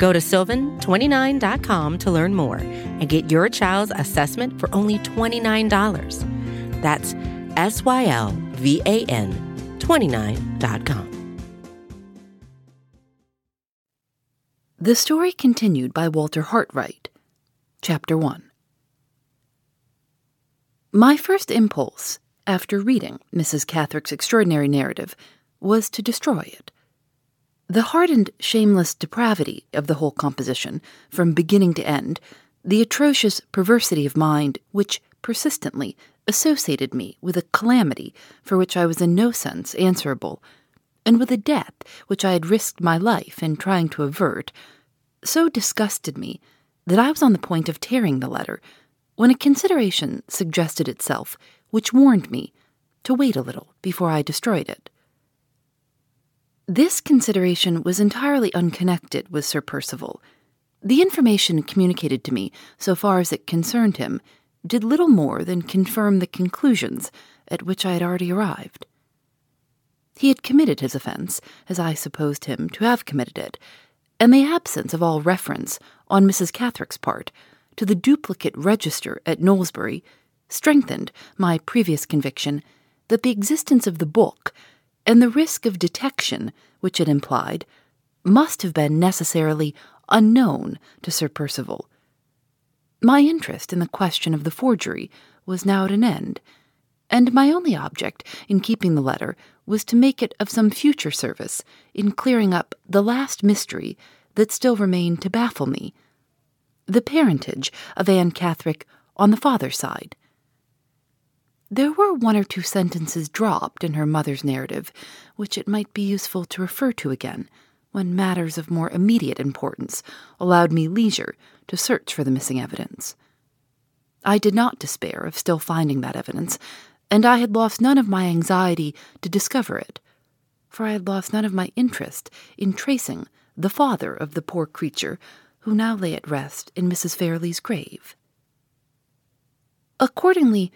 Go to sylvan29.com to learn more and get your child's assessment for only $29. That's S Y L V A N 29.com. The story continued by Walter Hartright. Chapter 1. My first impulse, after reading Mrs. Catherick's extraordinary narrative, was to destroy it. The hardened, shameless depravity of the whole composition, from beginning to end, the atrocious perversity of mind which persistently associated me with a calamity for which I was in no sense answerable, and with a death which I had risked my life in trying to avert, so disgusted me that I was on the point of tearing the letter when a consideration suggested itself which warned me to wait a little before I destroyed it. This consideration was entirely unconnected with Sir Percival. The information communicated to me, so far as it concerned him, did little more than confirm the conclusions at which I had already arrived. He had committed his offense, as I supposed him to have committed it, and the absence of all reference, on Mrs. Catherick's part, to the duplicate register at Knowlesbury strengthened my previous conviction that the existence of the book and the risk of detection which it implied must have been necessarily unknown to Sir Percival. My interest in the question of the forgery was now at an end, and my only object in keeping the letter was to make it of some future service in clearing up the last mystery that still remained to baffle me the parentage of Anne Catherick on the father's side. There were one or two sentences dropped in her mother's narrative which it might be useful to refer to again when matters of more immediate importance allowed me leisure to search for the missing evidence. I did not despair of still finding that evidence, and I had lost none of my anxiety to discover it, for I had lost none of my interest in tracing the father of the poor creature who now lay at rest in Mrs. Fairlie's grave. Accordingly,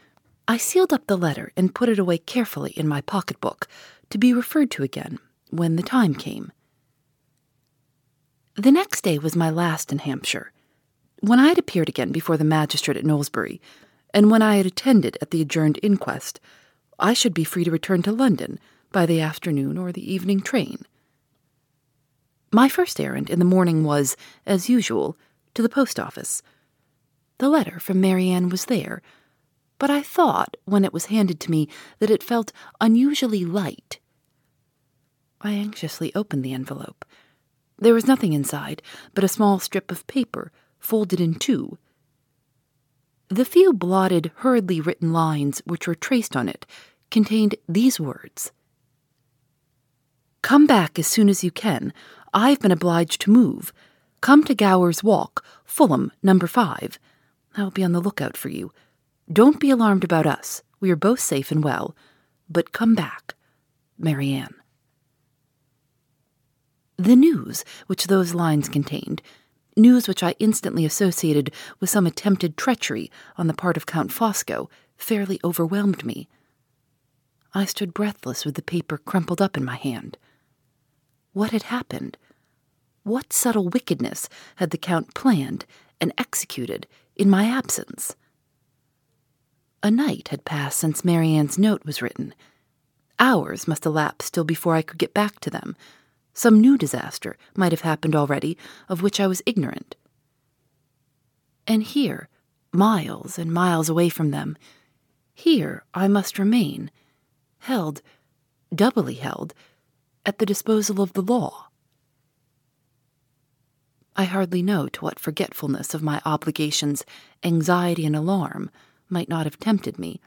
I sealed up the letter and put it away carefully in my pocketbook to be referred to again when the time came. The next day was my last in Hampshire. When I had appeared again before the magistrate at Knowlesbury, and when I had attended at the adjourned inquest, I should be free to return to London by the afternoon or the evening train. My first errand in the morning was, as usual, to the post office. The letter from Marian was there, but I thought, when it was handed to me, that it felt unusually light. I anxiously opened the envelope. There was nothing inside but a small strip of paper, folded in two. The few blotted, hurriedly written lines which were traced on it contained these words Come back as soon as you can. I've been obliged to move. Come to Gower's Walk, Fulham, number five. I'll be on the lookout for you. Don't be alarmed about us. We are both safe and well. But come back. Marian. The news which those lines contained, news which I instantly associated with some attempted treachery on the part of Count Fosco, fairly overwhelmed me. I stood breathless with the paper crumpled up in my hand. What had happened? What subtle wickedness had the Count planned and executed in my absence? A night had passed since Marian's note was written. Hours must elapse still before I could get back to them. Some new disaster might have happened already, of which I was ignorant. And here, miles and miles away from them, here I must remain, held, doubly held, at the disposal of the law. I hardly know to what forgetfulness of my obligations, anxiety, and alarm might not have tempted me,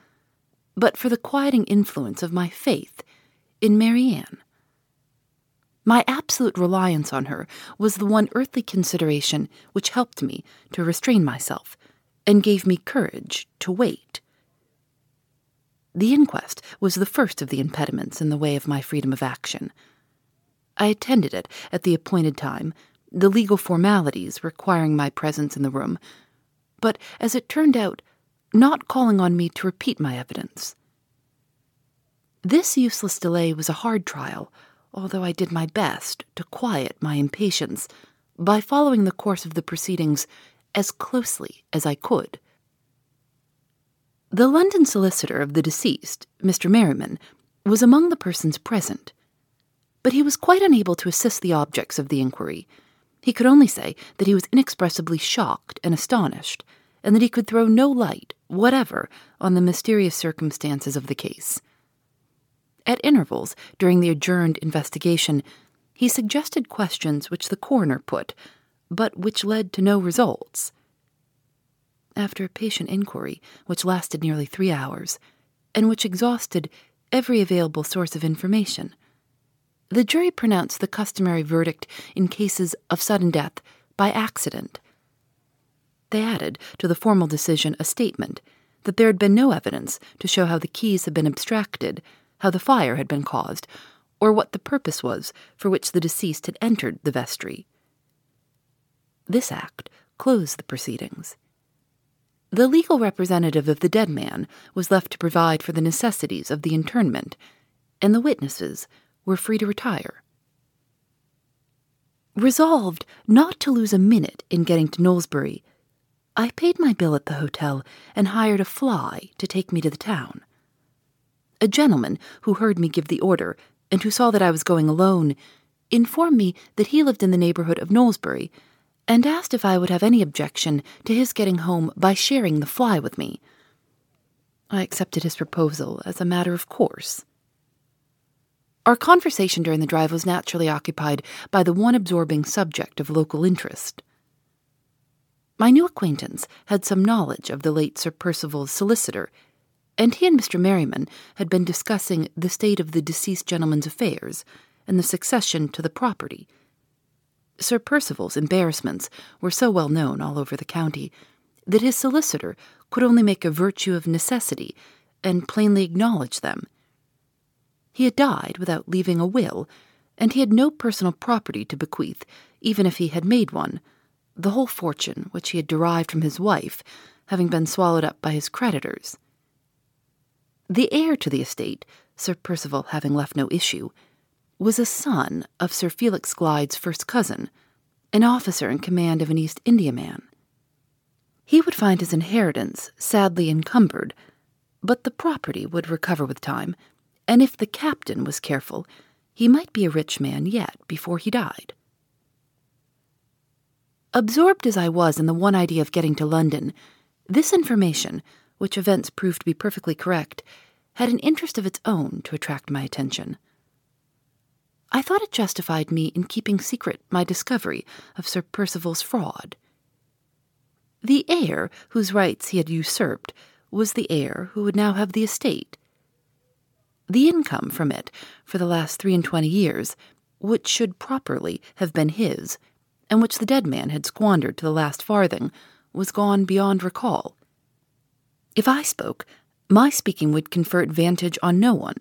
but for the quieting influence of my faith in Marian. My absolute reliance on her was the one earthly consideration which helped me to restrain myself and gave me courage to wait. The inquest was the first of the impediments in the way of my freedom of action. I attended it at the appointed time, the legal formalities requiring my presence in the room, but as it turned out, not calling on me to repeat my evidence. This useless delay was a hard trial, although I did my best to quiet my impatience by following the course of the proceedings as closely as I could. The London solicitor of the deceased, Mr. Merriman, was among the persons present, but he was quite unable to assist the objects of the inquiry. He could only say that he was inexpressibly shocked and astonished, and that he could throw no light whatever on the mysterious circumstances of the case. At intervals during the adjourned investigation, he suggested questions which the coroner put, but which led to no results. After a patient inquiry, which lasted nearly three hours, and which exhausted every available source of information, the jury pronounced the customary verdict in cases of sudden death by accident. They added to the formal decision a statement that there had been no evidence to show how the keys had been abstracted how the fire had been caused, or what the purpose was for which the deceased had entered the vestry. This act closed the proceedings. The legal representative of the dead man was left to provide for the necessities of the internment, and the witnesses were free to retire. Resolved not to lose a minute in getting to Knowlesbury, I paid my bill at the hotel and hired a fly to take me to the town. A gentleman who heard me give the order and who saw that I was going alone informed me that he lived in the neighborhood of Knowlesbury and asked if I would have any objection to his getting home by sharing the fly with me. I accepted his proposal as a matter of course. Our conversation during the drive was naturally occupied by the one absorbing subject of local interest. My new acquaintance had some knowledge of the late Sir Percival's solicitor and he and Mr. Merriman had been discussing the state of the deceased gentleman's affairs and the succession to the property. Sir Percival's embarrassments were so well known all over the county that his solicitor could only make a virtue of necessity and plainly acknowledge them. He had died without leaving a will, and he had no personal property to bequeath, even if he had made one, the whole fortune which he had derived from his wife having been swallowed up by his creditors. The heir to the estate, Sir Percival having left no issue, was a son of Sir Felix Glyde's first cousin, an officer in command of an East Indiaman. He would find his inheritance sadly encumbered, but the property would recover with time, and if the captain was careful, he might be a rich man yet before he died. Absorbed as I was in the one idea of getting to London, this information which events proved to be perfectly correct, had an interest of its own to attract my attention. I thought it justified me in keeping secret my discovery of Sir Percival's fraud. The heir whose rights he had usurped was the heir who would now have the estate. The income from it for the last three and twenty years, which should properly have been his, and which the dead man had squandered to the last farthing, was gone beyond recall. If I spoke, my speaking would confer advantage on no one.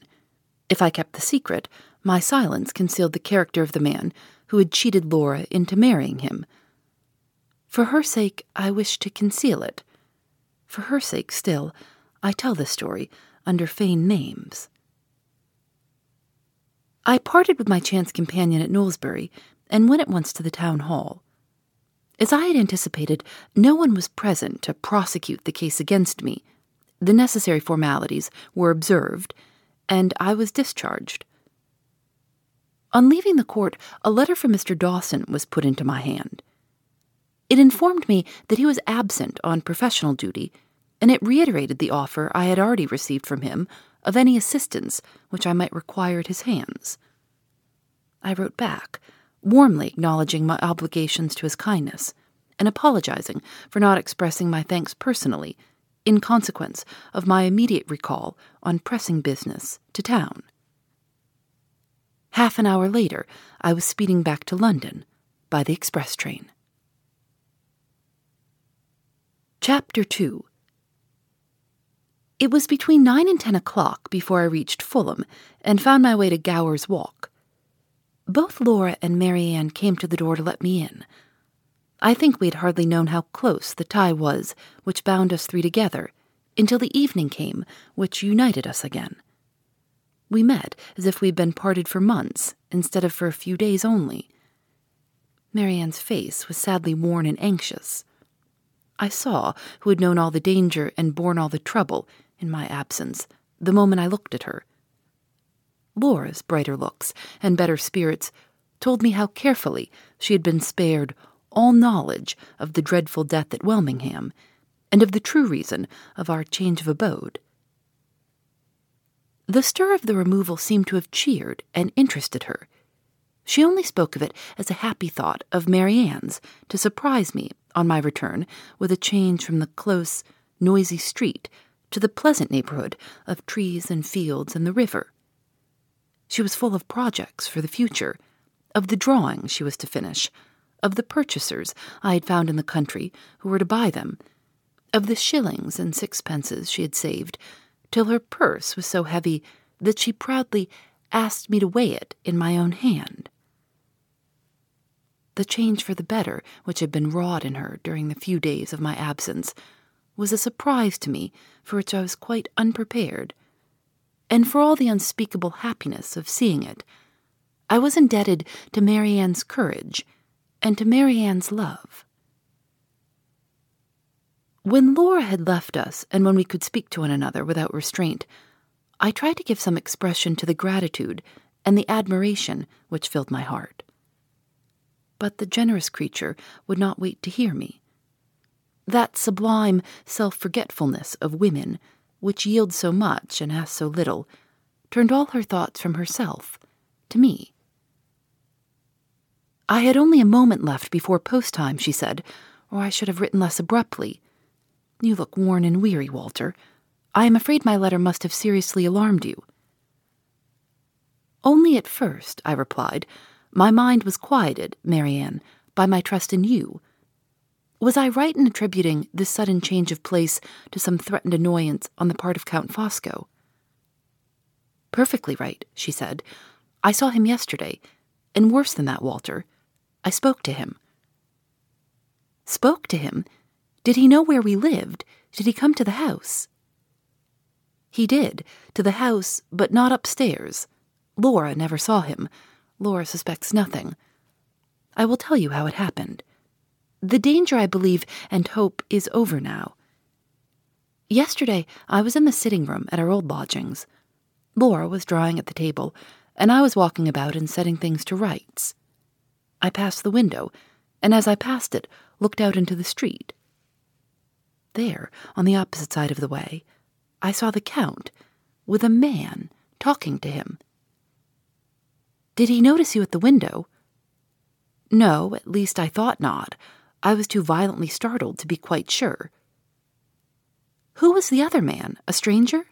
If I kept the secret, my silence concealed the character of the man who had cheated Laura into marrying him. For her sake, I wished to conceal it. For her sake, still, I tell this story under feigned names. I parted with my chance companion at Knowlesbury and went at once to the town hall. As I had anticipated, no one was present to prosecute the case against me. The necessary formalities were observed, and I was discharged. On leaving the court, a letter from Mr. Dawson was put into my hand. It informed me that he was absent on professional duty, and it reiterated the offer I had already received from him of any assistance which I might require at his hands. I wrote back warmly acknowledging my obligations to his kindness, and apologizing for not expressing my thanks personally in consequence of my immediate recall on pressing business to town. Half an hour later, I was speeding back to London by the express train. Chapter 2 It was between nine and ten o'clock before I reached Fulham and found my way to Gower's Walk. Both Laura and Marian came to the door to let me in. I think we had hardly known how close the tie was which bound us three together until the evening came which united us again. We met as if we had been parted for months instead of for a few days only. Marian's face was sadly worn and anxious. I saw who had known all the danger and borne all the trouble in my absence the moment I looked at her. Laura's brighter looks and better spirits told me how carefully she had been spared all knowledge of the dreadful death at Welmingham and of the true reason of our change of abode. The stir of the removal seemed to have cheered and interested her. She only spoke of it as a happy thought of Marian's to surprise me on my return with a change from the close, noisy street to the pleasant neighborhood of trees and fields and the river. She was full of projects for the future, of the drawings she was to finish, of the purchasers I had found in the country who were to buy them, of the shillings and sixpences she had saved till her purse was so heavy that she proudly asked me to weigh it in my own hand. The change for the better which had been wrought in her during the few days of my absence was a surprise to me for which I was quite unprepared, and for all the unspeakable happiness of seeing it, I was indebted to Marian's courage and to Marian's love. When Laura had left us, and when we could speak to one another without restraint, I tried to give some expression to the gratitude and the admiration which filled my heart. But the generous creature would not wait to hear me. That sublime self forgetfulness of women, which yields so much and asks so little, turned all her thoughts from herself to me. I had only a moment left before post time, she said, or I should have written less abruptly. You look worn and weary, Walter. I am afraid my letter must have seriously alarmed you. Only at first, I replied. My mind was quieted, Marian, by my trust in you. Was I right in attributing this sudden change of place to some threatened annoyance on the part of Count Fosco? Perfectly right, she said. I saw him yesterday, and worse than that, Walter. I spoke to him. Spoke to him? Did he know where we lived? Did he come to the house? He did, to the house, but not upstairs. Laura never saw him. Laura suspects nothing. I will tell you how it happened. The danger, I believe and hope, is over now. Yesterday, I was in the sitting room at our old lodgings. Laura was drawing at the table, and I was walking about and setting things to rights. I passed the window, and as I passed it, looked out into the street. There, on the opposite side of the way, I saw the Count, with a man talking to him. Did he notice you at the window? No, at least I thought not. I was too violently startled to be quite sure. Who was the other man? A stranger?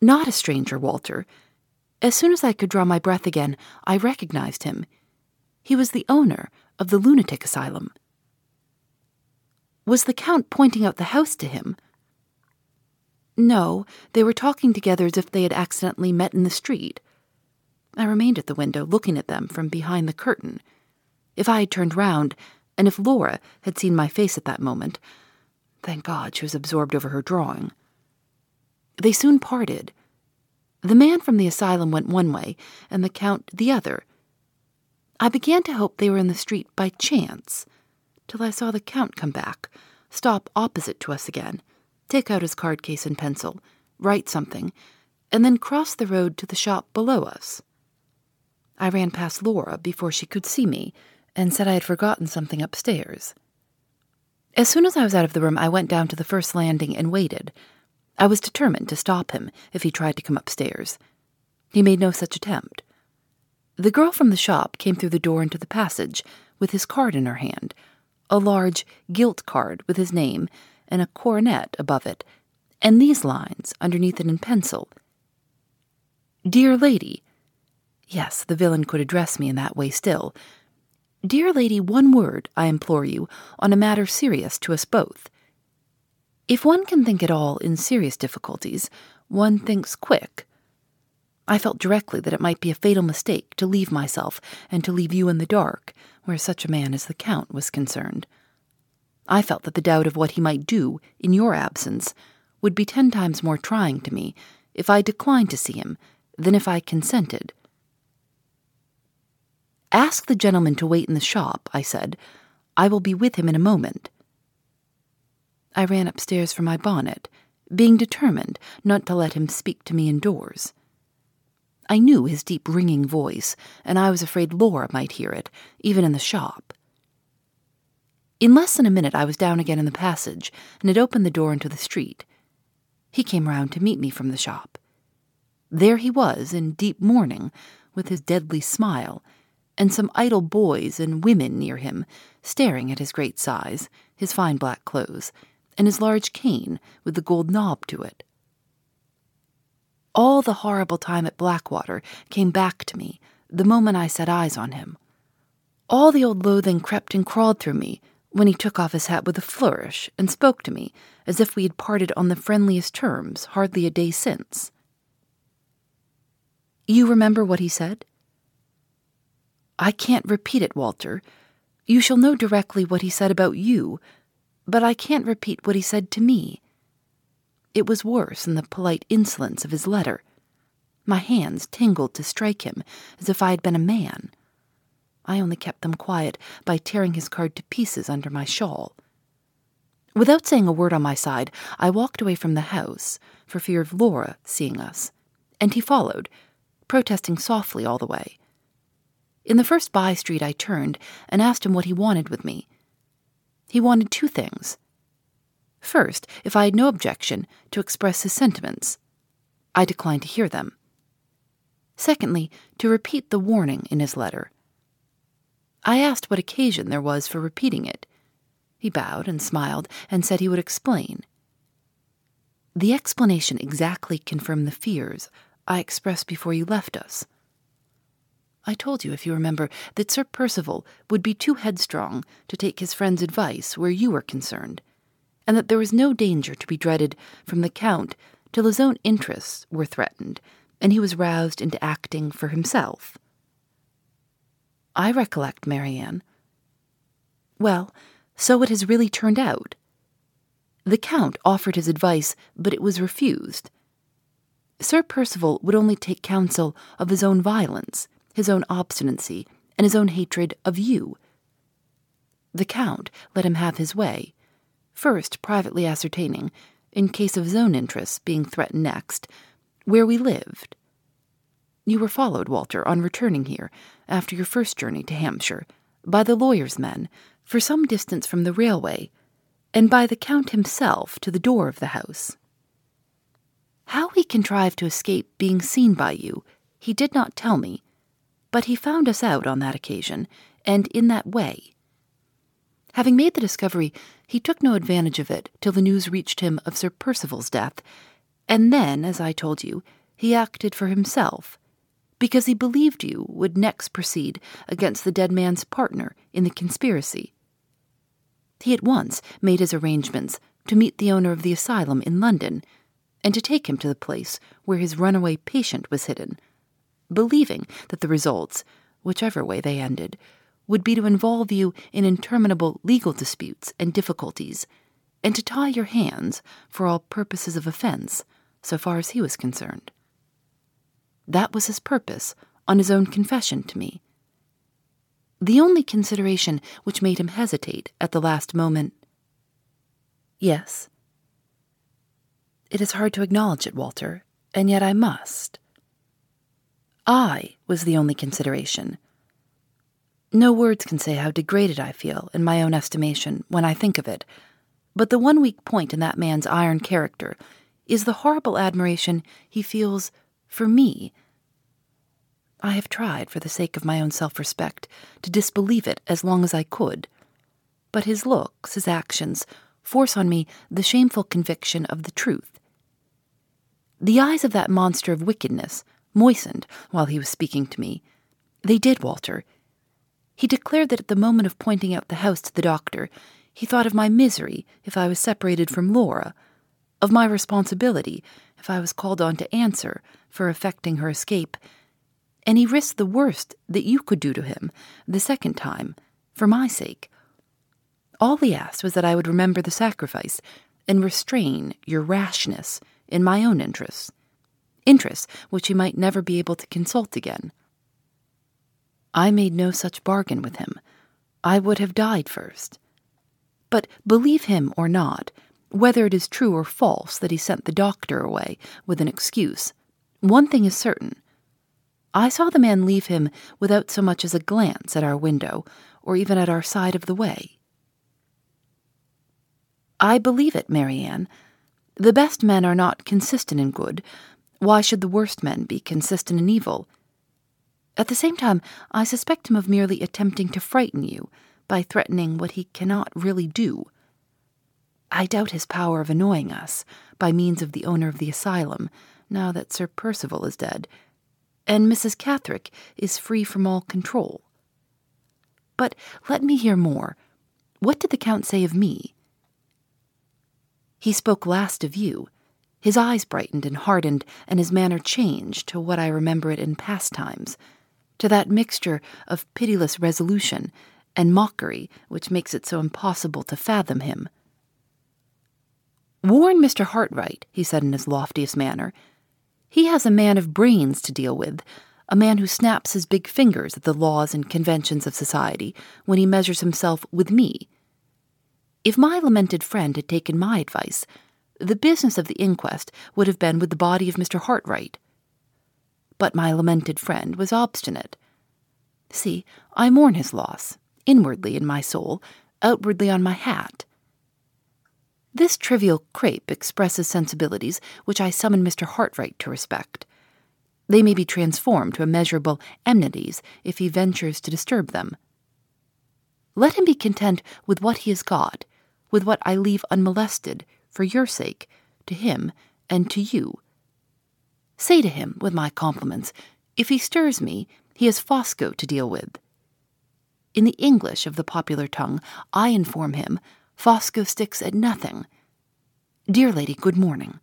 Not a stranger, Walter. As soon as I could draw my breath again, I recognized him. He was the owner of the lunatic asylum. Was the Count pointing out the house to him? No, they were talking together as if they had accidentally met in the street. I remained at the window looking at them from behind the curtain. If I had turned round, and if Laura had seen my face at that moment, thank God she was absorbed over her drawing. They soon parted. The man from the asylum went one way, and the Count the other. I began to hope they were in the street by chance till I saw the Count come back, stop opposite to us again, take out his card case and pencil, write something, and then cross the road to the shop below us. I ran past Laura before she could see me and said I had forgotten something upstairs. As soon as I was out of the room, I went down to the first landing and waited. I was determined to stop him if he tried to come upstairs. He made no such attempt. The girl from the shop came through the door into the passage with his card in her hand, a large gilt card with his name and a coronet above it, and these lines underneath it in pencil Dear Lady. Yes, the villain could address me in that way still. Dear Lady, one word, I implore you, on a matter serious to us both. If one can think at all in serious difficulties, one thinks quick. I felt directly that it might be a fatal mistake to leave myself and to leave you in the dark where such a man as the Count was concerned. I felt that the doubt of what he might do in your absence would be ten times more trying to me if I declined to see him than if I consented. Ask the gentleman to wait in the shop, I said. I will be with him in a moment. I ran upstairs for my bonnet, being determined not to let him speak to me indoors. I knew his deep ringing voice, and I was afraid Laura might hear it, even in the shop. In less than a minute, I was down again in the passage and had opened the door into the street. He came round to meet me from the shop. There he was, in deep mourning, with his deadly smile, and some idle boys and women near him, staring at his great size, his fine black clothes, and his large cane with the gold knob to it. All the horrible time at Blackwater came back to me the moment I set eyes on him. All the old loathing crept and crawled through me when he took off his hat with a flourish and spoke to me as if we had parted on the friendliest terms hardly a day since. You remember what he said? I can't repeat it, Walter. You shall know directly what he said about you, but I can't repeat what he said to me. It was worse than the polite insolence of his letter. My hands tingled to strike him as if I had been a man. I only kept them quiet by tearing his card to pieces under my shawl. Without saying a word on my side, I walked away from the house for fear of Laura seeing us, and he followed, protesting softly all the way. In the first by street, I turned and asked him what he wanted with me. He wanted two things. First, if I had no objection to express his sentiments. I declined to hear them. Secondly, to repeat the warning in his letter. I asked what occasion there was for repeating it. He bowed and smiled and said he would explain. The explanation exactly confirmed the fears I expressed before you left us. I told you, if you remember, that Sir Percival would be too headstrong to take his friend's advice where you were concerned, and that there was no danger to be dreaded from the Count till his own interests were threatened and he was roused into acting for himself. I recollect, Marian. Well, so it has really turned out. The Count offered his advice, but it was refused. Sir Percival would only take counsel of his own violence, his own obstinacy, and his own hatred of you. The Count let him have his way, first privately ascertaining, in case of his own interests being threatened next, where we lived. You were followed, Walter, on returning here, after your first journey to Hampshire, by the lawyer's men, for some distance from the railway, and by the Count himself to the door of the house. How he contrived to escape being seen by you, he did not tell me, but he found us out on that occasion, and in that way. Having made the discovery, he took no advantage of it till the news reached him of Sir Percival's death, and then, as I told you, he acted for himself, because he believed you would next proceed against the dead man's partner in the conspiracy. He at once made his arrangements to meet the owner of the asylum in London and to take him to the place where his runaway patient was hidden, believing that the results, whichever way they ended, would be to involve you in interminable legal disputes and difficulties, and to tie your hands for all purposes of offense, so far as he was concerned. That was his purpose, on his own confession to me. The only consideration which made him hesitate at the last moment. Yes. It is hard to acknowledge it, Walter, and yet I must. I was the only consideration. No words can say how degraded I feel in my own estimation when I think of it, but the one weak point in that man's iron character is the horrible admiration he feels for me. I have tried, for the sake of my own self respect, to disbelieve it as long as I could. But his looks, his actions, force on me the shameful conviction of the truth. The eyes of that monster of wickedness moistened while he was speaking to me. They did, Walter. He declared that at the moment of pointing out the house to the doctor, He thought of my misery if I was separated from Laura, of my responsibility if I was called on to answer for effecting her escape, and he risked the worst that you could do to him the second time, for my sake. All he asked was that I would remember the sacrifice and restrain your rashness in my own interests, interests which he might never be able to consult again. I made no such bargain with him. I would have died first. But believe him or not, whether it is true or false that he sent the doctor away with an excuse, one thing is certain. I saw the man leave him without so much as a glance at our window or even at our side of the way. I believe it, Marian. The best men are not consistent in good. Why should the worst men be consistent in evil? At the same time, I suspect him of merely attempting to frighten you by threatening what he cannot really do. I doubt his power of annoying us by means of the owner of the asylum, now that Sir Percival is dead, and Mrs. Catherick is free from all control. But let me hear more. What did the Count say of me? He spoke last of you. His eyes brightened and hardened, and his manner changed to what I remember it in past times to that mixture of pitiless resolution and mockery which makes it so impossible to fathom him. Warn Mr. Hartright, he said in his loftiest manner. He has a man of brains to deal with, a man who snaps his big fingers at the laws and conventions of society when he measures himself with me. If my lamented friend had taken my advice, the business of the inquest would have been with the body of Mr. Hartright. but my lamented friend was obstinate. See, I mourn his loss, inwardly in my soul, outwardly on my hat. This trivial crape expresses sensibilities which I summon Mr. Hartright to respect. They may be transformed to immeasurable enmities if he ventures to disturb them. Let him be content with what he has got, with what I leave unmolested, for your sake, to him and to you Say to him, with my compliments, if he stirs me, he has Fosco to deal with. In the English of the popular tongue, I inform him, Fosco sticks at nothing. Dear lady, good morning.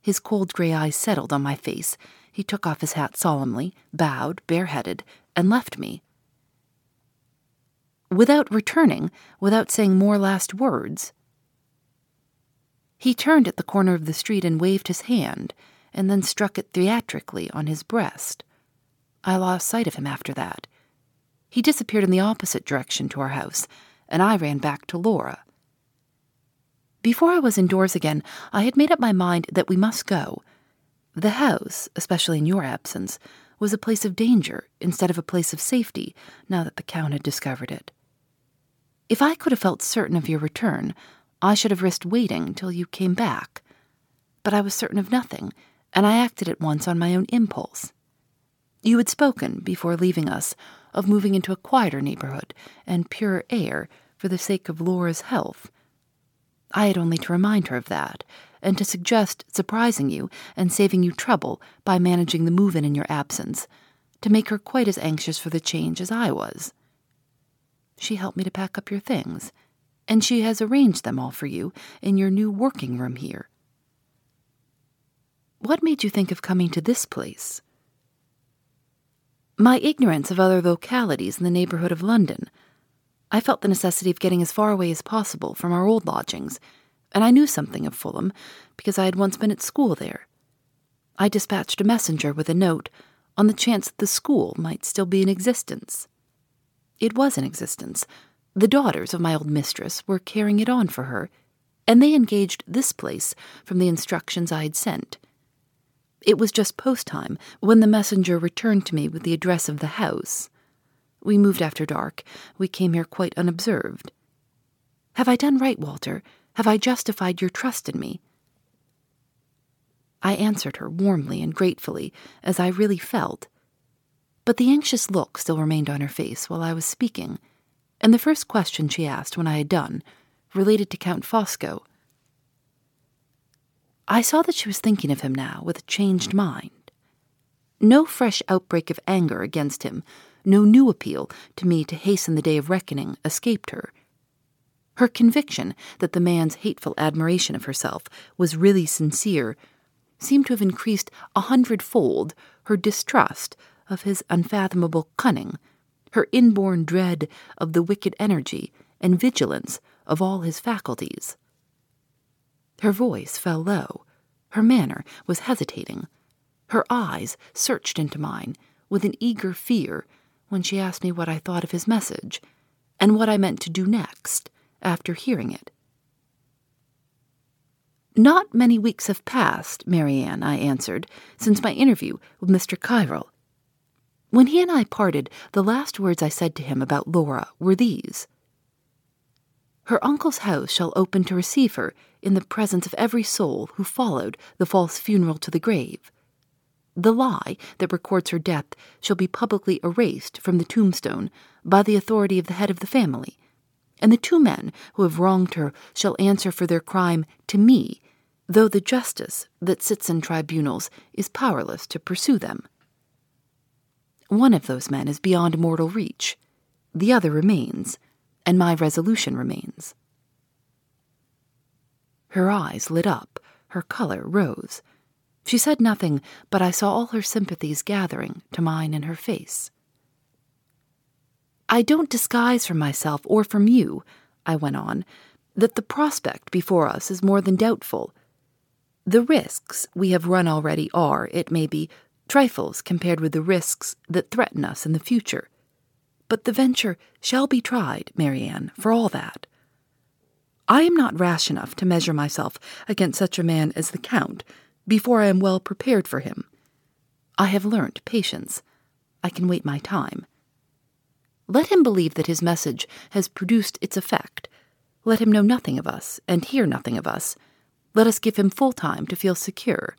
His cold gray eyes settled on my face. He took off his hat solemnly, bowed, bareheaded, and left me. Without returning, without saying more last words. He turned at the corner of the street and waved his hand and then struck it theatrically on his breast. I lost sight of him after that. He disappeared in the opposite direction to our house, and I ran back to Laura. Before I was indoors again, I had made up my mind that we must go. The house, especially in your absence, was a place of danger instead of a place of safety now that the Count had discovered it. If I could have felt certain of your return, I should have risked waiting till you came back. But I was certain of nothing, and I acted at once on my own impulse. You had spoken, before leaving us, of moving into a quieter neighborhood and purer air for the sake of Laura's health. I had only to remind her of that, and to suggest surprising you and saving you trouble by managing the move in in your absence, to make her quite as anxious for the change as I was. She helped me to pack up your things, and she has arranged them all for you in your new working room here. What made you think of coming to this place? My ignorance of other localities in the neighborhood of London. I felt the necessity of getting as far away as possible from our old lodgings, and I knew something of Fulham because I had once been at school there. I dispatched a messenger with a note on the chance that the school might still be in existence. It was in existence. The daughters of my old mistress were carrying it on for her, and they engaged this place from the instructions I had sent. It was just post time when the messenger returned to me with the address of the house. We moved after dark. We came here quite unobserved. Have I done right, Walter? Have I justified your trust in me? I answered her warmly and gratefully, as I really felt. But the anxious look still remained on her face while I was speaking, and the first question she asked when I had done related to Count Fosco. I saw that she was thinking of him now with a changed mind. No fresh outbreak of anger against him, no new appeal to me to hasten the day of reckoning escaped her. Her conviction that the man's hateful admiration of herself was really sincere seemed to have increased a hundredfold her distrust of his unfathomable cunning, her inborn dread of the wicked energy and vigilance of all his faculties. Her voice fell low, her manner was hesitating, her eyes searched into mine with an eager fear when she asked me what I thought of his message and what I meant to do next after hearing it. Not many weeks have passed, Marian, I answered, since my interview with Mr. Kyrle. When he and I parted, the last words I said to him about Laura were these Her uncle's house shall open to receive her in the presence of every soul who followed the false funeral to the grave. The lie that records her death shall be publicly erased from the tombstone by the authority of the head of the family, and the two men who have wronged her shall answer for their crime to me, though the justice that sits in tribunals is powerless to pursue them. One of those men is beyond mortal reach, the other remains, and my resolution remains. Her eyes lit up, her color rose. She said nothing, but I saw all her sympathies gathering to mine in her face. I don't disguise from myself or from you, I went on, that the prospect before us is more than doubtful. The risks we have run already are, it may be, trifles compared with the risks that threaten us in the future. But the venture shall be tried, Marian, for all that. I am not rash enough to measure myself against such a man as the Count before I am well prepared for him. I have learnt patience. I can wait my time. Let him believe that his message has produced its effect. Let him know nothing of us and hear nothing of us. Let us give him full time to feel secure.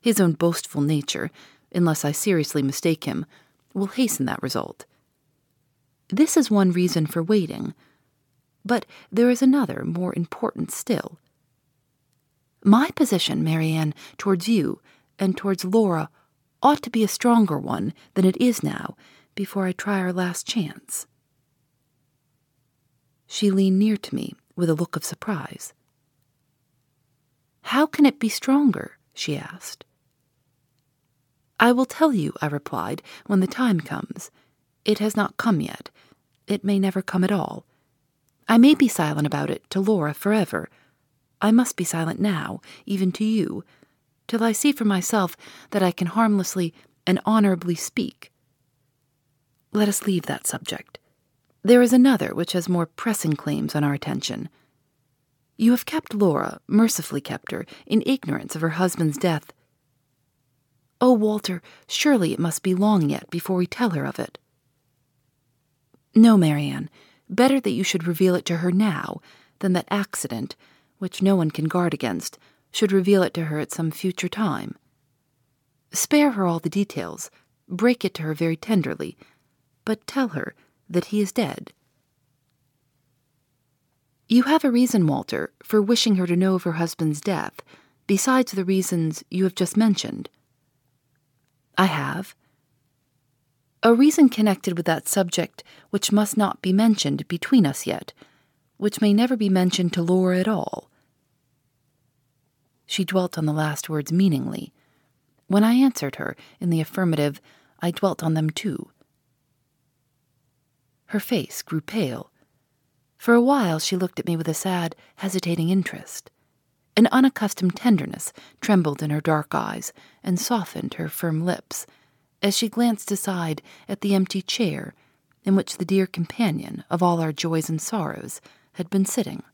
His own boastful nature, unless I seriously mistake him, will hasten that result. This is one reason for waiting. But there is another more important still. My position, Marian, towards you and towards Laura ought to be a stronger one than it is now before I try our last chance. She leaned near to me with a look of surprise. How can it be stronger? she asked. I will tell you, I replied, when the time comes. It has not come yet. It may never come at all. I may be silent about it to Laura forever I must be silent now, even to you, till I see for myself that I can harmlessly and honorably speak. Let us leave that subject. There is another which has more pressing claims on our attention. You have kept Laura, mercifully kept her, in ignorance of her husband's death. Oh, Walter, surely it must be long yet before we tell her of it. No, Marian, better that you should reveal it to her now than that accident, which no one can guard against, should reveal it to her at some future time. Spare her all the details, break it to her very tenderly, but tell her that he is dead. You have a reason, Walter, for wishing her to know of her husband's death, besides the reasons you have just mentioned. I have. A reason connected with that subject which must not be mentioned between us yet, which may never be mentioned to Laura at all. She dwelt on the last words meaningly. When I answered her in the affirmative, I dwelt on them too. Her face grew pale. For a while she looked at me with a sad, hesitating interest. An unaccustomed tenderness trembled in her dark eyes and softened her firm lips as she glanced aside at the empty chair in which the dear companion of all our joys and sorrows had been sitting.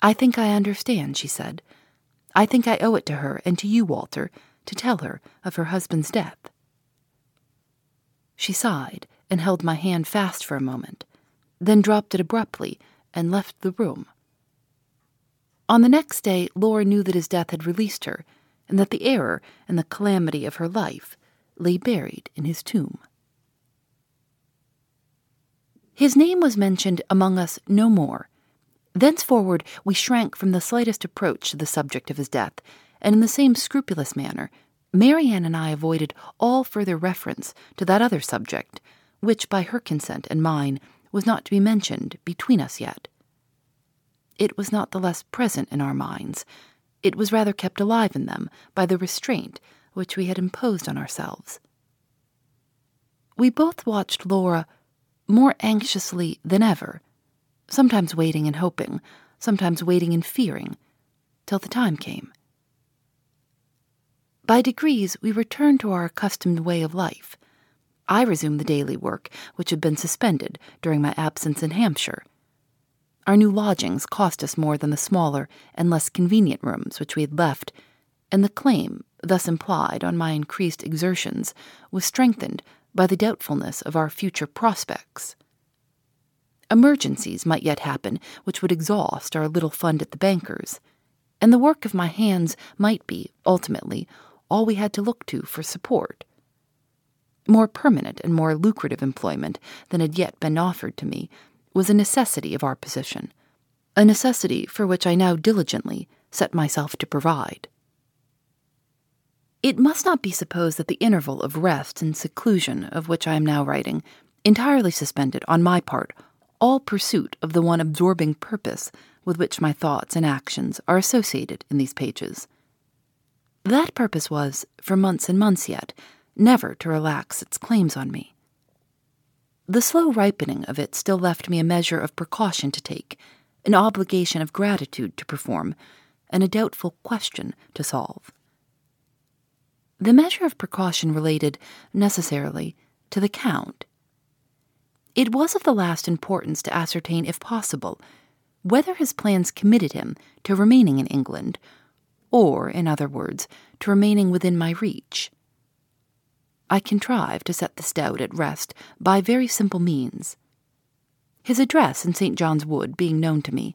I think I understand, she said. I think I owe it to her and to you, Walter, to tell her of her husband's death. She sighed and held my hand fast for a moment, then dropped it abruptly and left the room. On the next day, Laura knew that his death had released her, and that the error and the calamity of her life lay buried in his tomb. His name was mentioned among us no more. Thenceforward, we shrank from the slightest approach to the subject of his death, and in the same scrupulous manner, Marian and I avoided all further reference to that other subject, which, by her consent and mine, was not to be mentioned between us yet. It was not the less present in our minds, it was rather kept alive in them by the restraint which we had imposed on ourselves. We both watched Laura more anxiously than ever, sometimes waiting and hoping, sometimes waiting and fearing, till the time came. By degrees, we returned to our accustomed way of life. I resumed the daily work which had been suspended during my absence in Hampshire. Our new lodgings cost us more than the smaller and less convenient rooms which we had left, and the claim thus implied on my increased exertions was strengthened by the doubtfulness of our future prospects. Emergencies might yet happen which would exhaust our little fund at the banker's, and the work of my hands might be, ultimately, all we had to look to for support. More permanent and more lucrative employment than had yet been offered to me was a necessity of our position, a necessity for which I now diligently set myself to provide. It must not be supposed that the interval of rest and seclusion of which I am now writing entirely suspended, on my part, all pursuit of the one absorbing purpose with which my thoughts and actions are associated in these pages. That purpose was, for months and months yet, never to relax its claims on me. The slow ripening of it still left me a measure of precaution to take, an obligation of gratitude to perform, and a doubtful question to solve. The measure of precaution related, necessarily, to the Count. It was of the last importance to ascertain, if possible, whether his plans committed him to remaining in England, or, in other words, to remaining within my reach. I contrived to set this doubt at rest by very simple means. His address in St. John's Wood being known to me,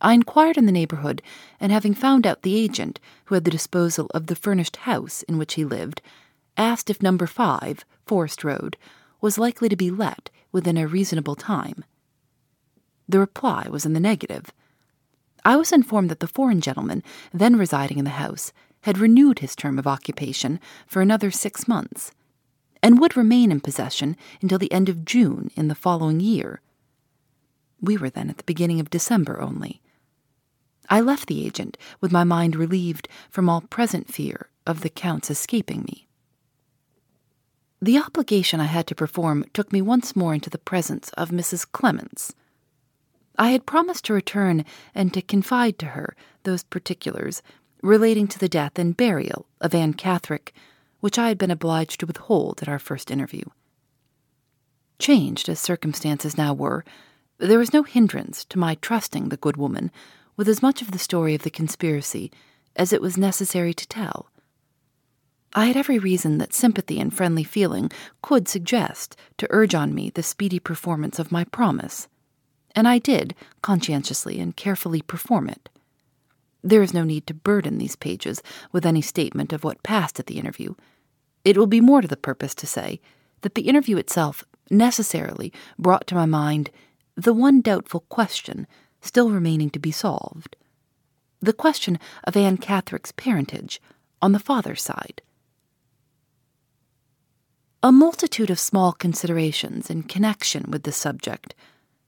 I inquired in the neighborhood, and having found out the agent who had the disposal of the furnished house in which he lived, asked if number five, Forest Road, was likely to be let within a reasonable time. The reply was in the negative. I was informed that the foreign gentleman then residing in the house had renewed his term of occupation for another six months, and would remain in possession until the end of June in the following year. We were then at the beginning of December only. I left the agent with my mind relieved from all present fear of the Count's escaping me. The obligation I had to perform took me once more into the presence of Mrs. Clements. I had promised to return and to confide to her those particulars relating to the death and burial of Anne Catherick, which I had been obliged to withhold at our first interview. Changed as circumstances now were, there was no hindrance to my trusting the good woman with as much of the story of the conspiracy as it was necessary to tell. I had every reason that sympathy and friendly feeling could suggest to urge on me the speedy performance of my promise, and I did conscientiously and carefully perform it. There is no need to burden these pages with any statement of what passed at the interview. It will be more to the purpose to say that the interview itself necessarily brought to my mind the one doubtful question still remaining to be solved the question of Anne Catherick's parentage on the father's side. A multitude of small considerations in connection with this subject,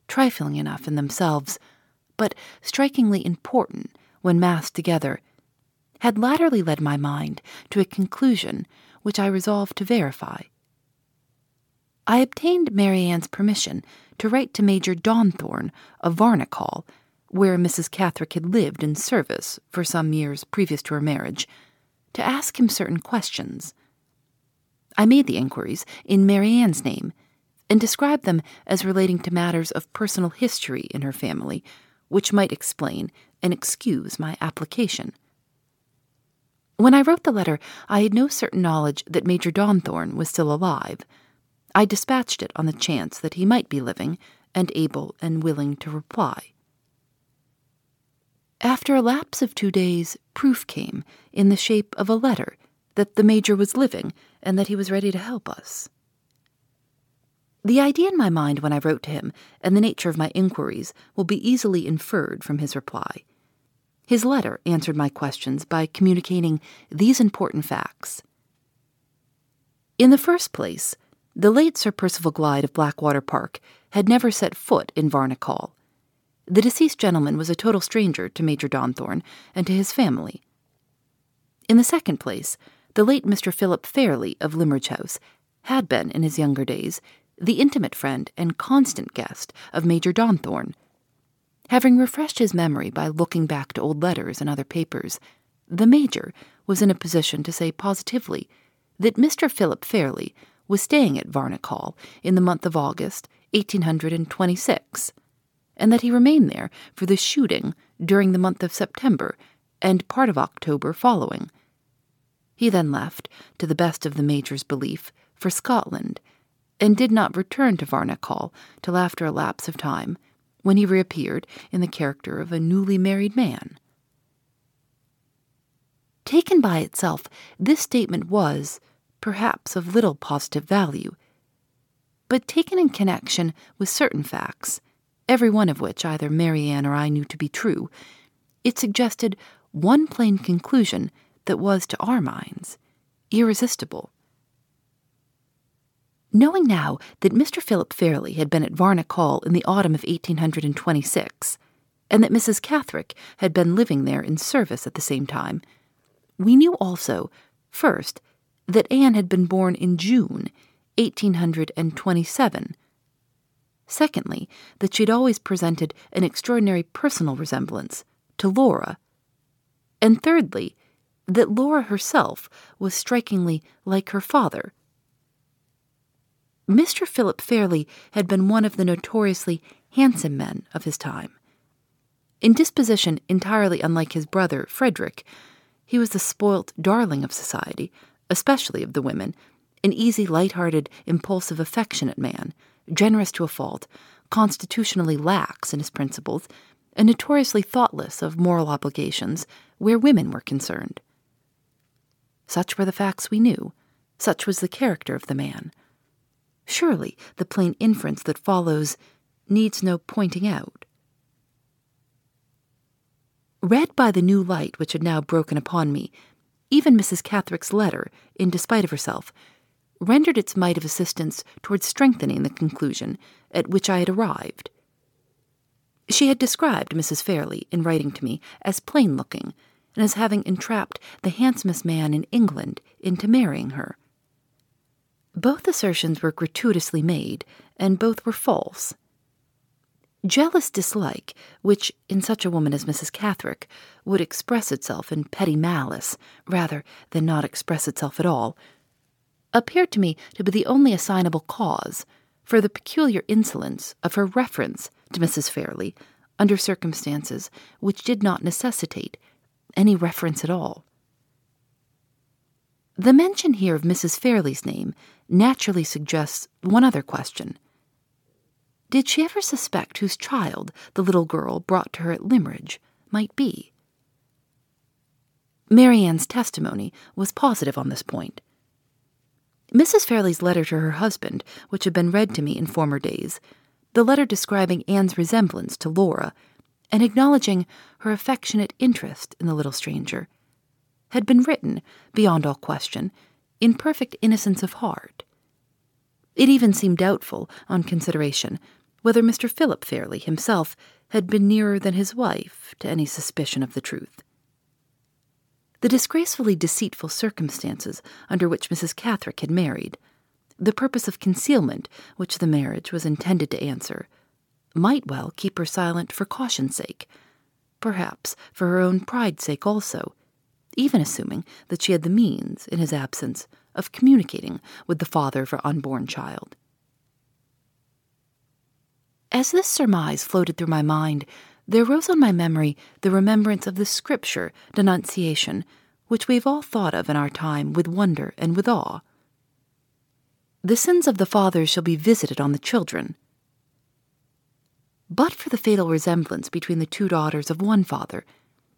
trifling enough in themselves, but strikingly important when massed together, had latterly led my mind to a conclusion which I resolved to verify. I obtained Marian's permission to write to Major Donthorne of Varneck Hall, where Mrs. Catherick had lived in service for some years previous to her marriage, to ask him certain questions. I made the inquiries in Marian's name and described them as relating to matters of personal history in her family, which might explain and excuse my application. When I wrote the letter, I had no certain knowledge that Major Donthorne was still alive. I dispatched it on the chance that he might be living and able and willing to reply. After a lapse of two days, proof came in the shape of a letter that the Major was living and that he was ready to help us. The idea in my mind when I wrote to him and the nature of my inquiries will be easily inferred from his reply. His letter answered my questions by communicating these important facts. In the first place, the late Sir Percival Glyde of Blackwater Park had never set foot in Varneck Hall. The deceased gentleman was a total stranger to Major Donthorne and to his family. In the second place, the late Mr. Philip Fairlie of Limmeridge House had been, in his younger days, the intimate friend and constant guest of Major Donthorne. Having refreshed his memory by looking back to old letters and other papers, the Major was in a position to say positively that Mr. Philip Fairlie was staying at Varneck Hall in the month of August, 1826, and that he remained there for the shooting during the month of September and part of October following. He then left, to the best of the Major's belief, for Scotland, and did not return to Varneck Hall till after a lapse of time, when he reappeared in the character of a newly married man. Taken by itself, this statement was, perhaps, of little positive value. But taken in connection with certain facts, every one of which either Marian or I knew to be true, it suggested one plain conclusion that was, to our minds, irresistible. Knowing now that Mr. Philip Fairlie had been at Varneck Hall in the autumn of 1826, and that Mrs. Catherick had been living there in service at the same time, we knew also, first, that Anne had been born in June, 1827. Secondly, that she had always presented an extraordinary personal resemblance to Laura. And thirdly, that Laura herself was strikingly like her father. Mr. Philip Fairlie had been one of the notoriously handsome men of his time. In disposition entirely unlike his brother, Frederick, he was the spoilt darling of society, especially of the women, an easy, light-hearted, impulsive, affectionate man, generous to a fault, constitutionally lax in his principles, and notoriously thoughtless of moral obligations where women were concerned. Such were the facts we knew, such was the character of the man. Surely the plain inference that follows needs no pointing out. Read by the new light which had now broken upon me, even Mrs. Catherick's letter, in despite of herself, rendered its mite of assistance towards strengthening the conclusion at which I had arrived. She had described Mrs. Fairlie, in writing to me, as plain looking, and as having entrapped the handsomest man in England into marrying her. Both assertions were gratuitously made, and both were false. Jealous dislike, which in such a woman as Mrs. Catherick would express itself in petty malice rather than not express itself at all, appeared to me to be the only assignable cause for the peculiar insolence of her reference to Mrs. Fairlie under circumstances which did not necessitate any reference at all. The mention here of Mrs. Fairlie's name naturally suggests one other question. Did she ever suspect whose child the little girl brought to her at Limmeridge might be? Marian's testimony was positive on this point. Mrs. Fairlie's letter to her husband, which had been read to me in former days, the letter describing Anne's resemblance to Laura, and acknowledging her affectionate interest in the little stranger, had been written, beyond all question, in perfect innocence of heart. It even seemed doubtful, on consideration, whether Mr. Philip Fairlie himself had been nearer than his wife to any suspicion of the truth. The disgracefully deceitful circumstances under which Mrs. Catherick had married, the purpose of concealment which the marriage was intended to answer, might well keep her silent for caution's sake, perhaps for her own pride's sake also, even assuming that she had the means, in his absence, of communicating with the father of her unborn child. As this surmise floated through my mind, there rose on my memory the remembrance of the scripture denunciation, which we've all thought of in our time with wonder and with awe. The sins of the fathers shall be visited on the children. But for the fatal resemblance between the two daughters of one father,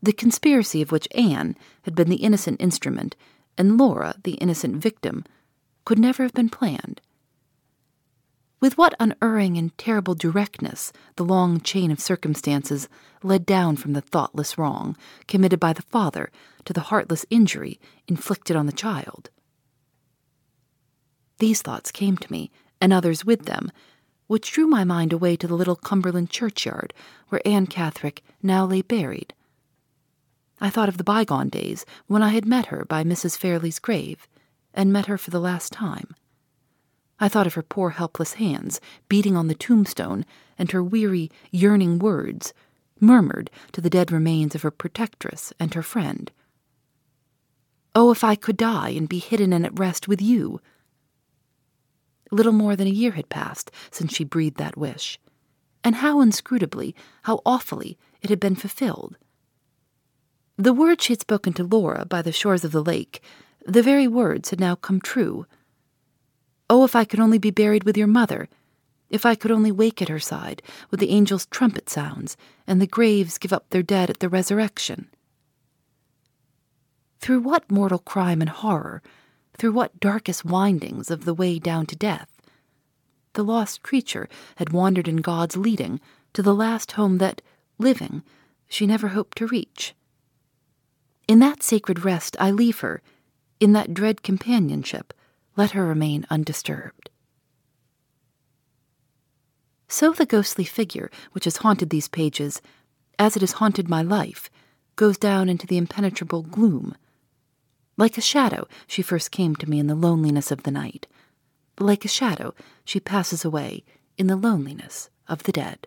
the conspiracy of which Anne had been the innocent instrument and Laura the innocent victim could never have been planned. With what unerring and terrible directness the long chain of circumstances led down from the thoughtless wrong committed by the father to the heartless injury inflicted on the child. These thoughts came to me, and others with them, which drew my mind away to the little Cumberland churchyard where Anne Catherick now lay buried. I thought of the bygone days when I had met her by Mrs. Fairlie's grave, and met her for the last time. I thought of her poor helpless hands beating on the tombstone and her weary, yearning words, murmured to the dead remains of her protectress and her friend. Oh, if I could die and be hidden and at rest with you! Little more than a year had passed since she breathed that wish, and how inscrutably, how awfully it had been fulfilled. The words she had spoken to Laura by the shores of the lake, the very words had now come true. Oh, if I could only be buried with your mother! If I could only wake at her side with the angels' trumpet sounds, and the graves give up their dead at the resurrection! Through what mortal crime and horror, through what darkest windings of the way down to death, the lost creature had wandered in God's leading to the last home that, living, she never hoped to reach. In that sacred rest I leave her, in that dread companionship let her remain undisturbed. So the ghostly figure which has haunted these pages, as it has haunted my life, goes down into the impenetrable gloom. Like a shadow, she first came to me in the loneliness of the night. Like a shadow, she passes away in the loneliness of the dead.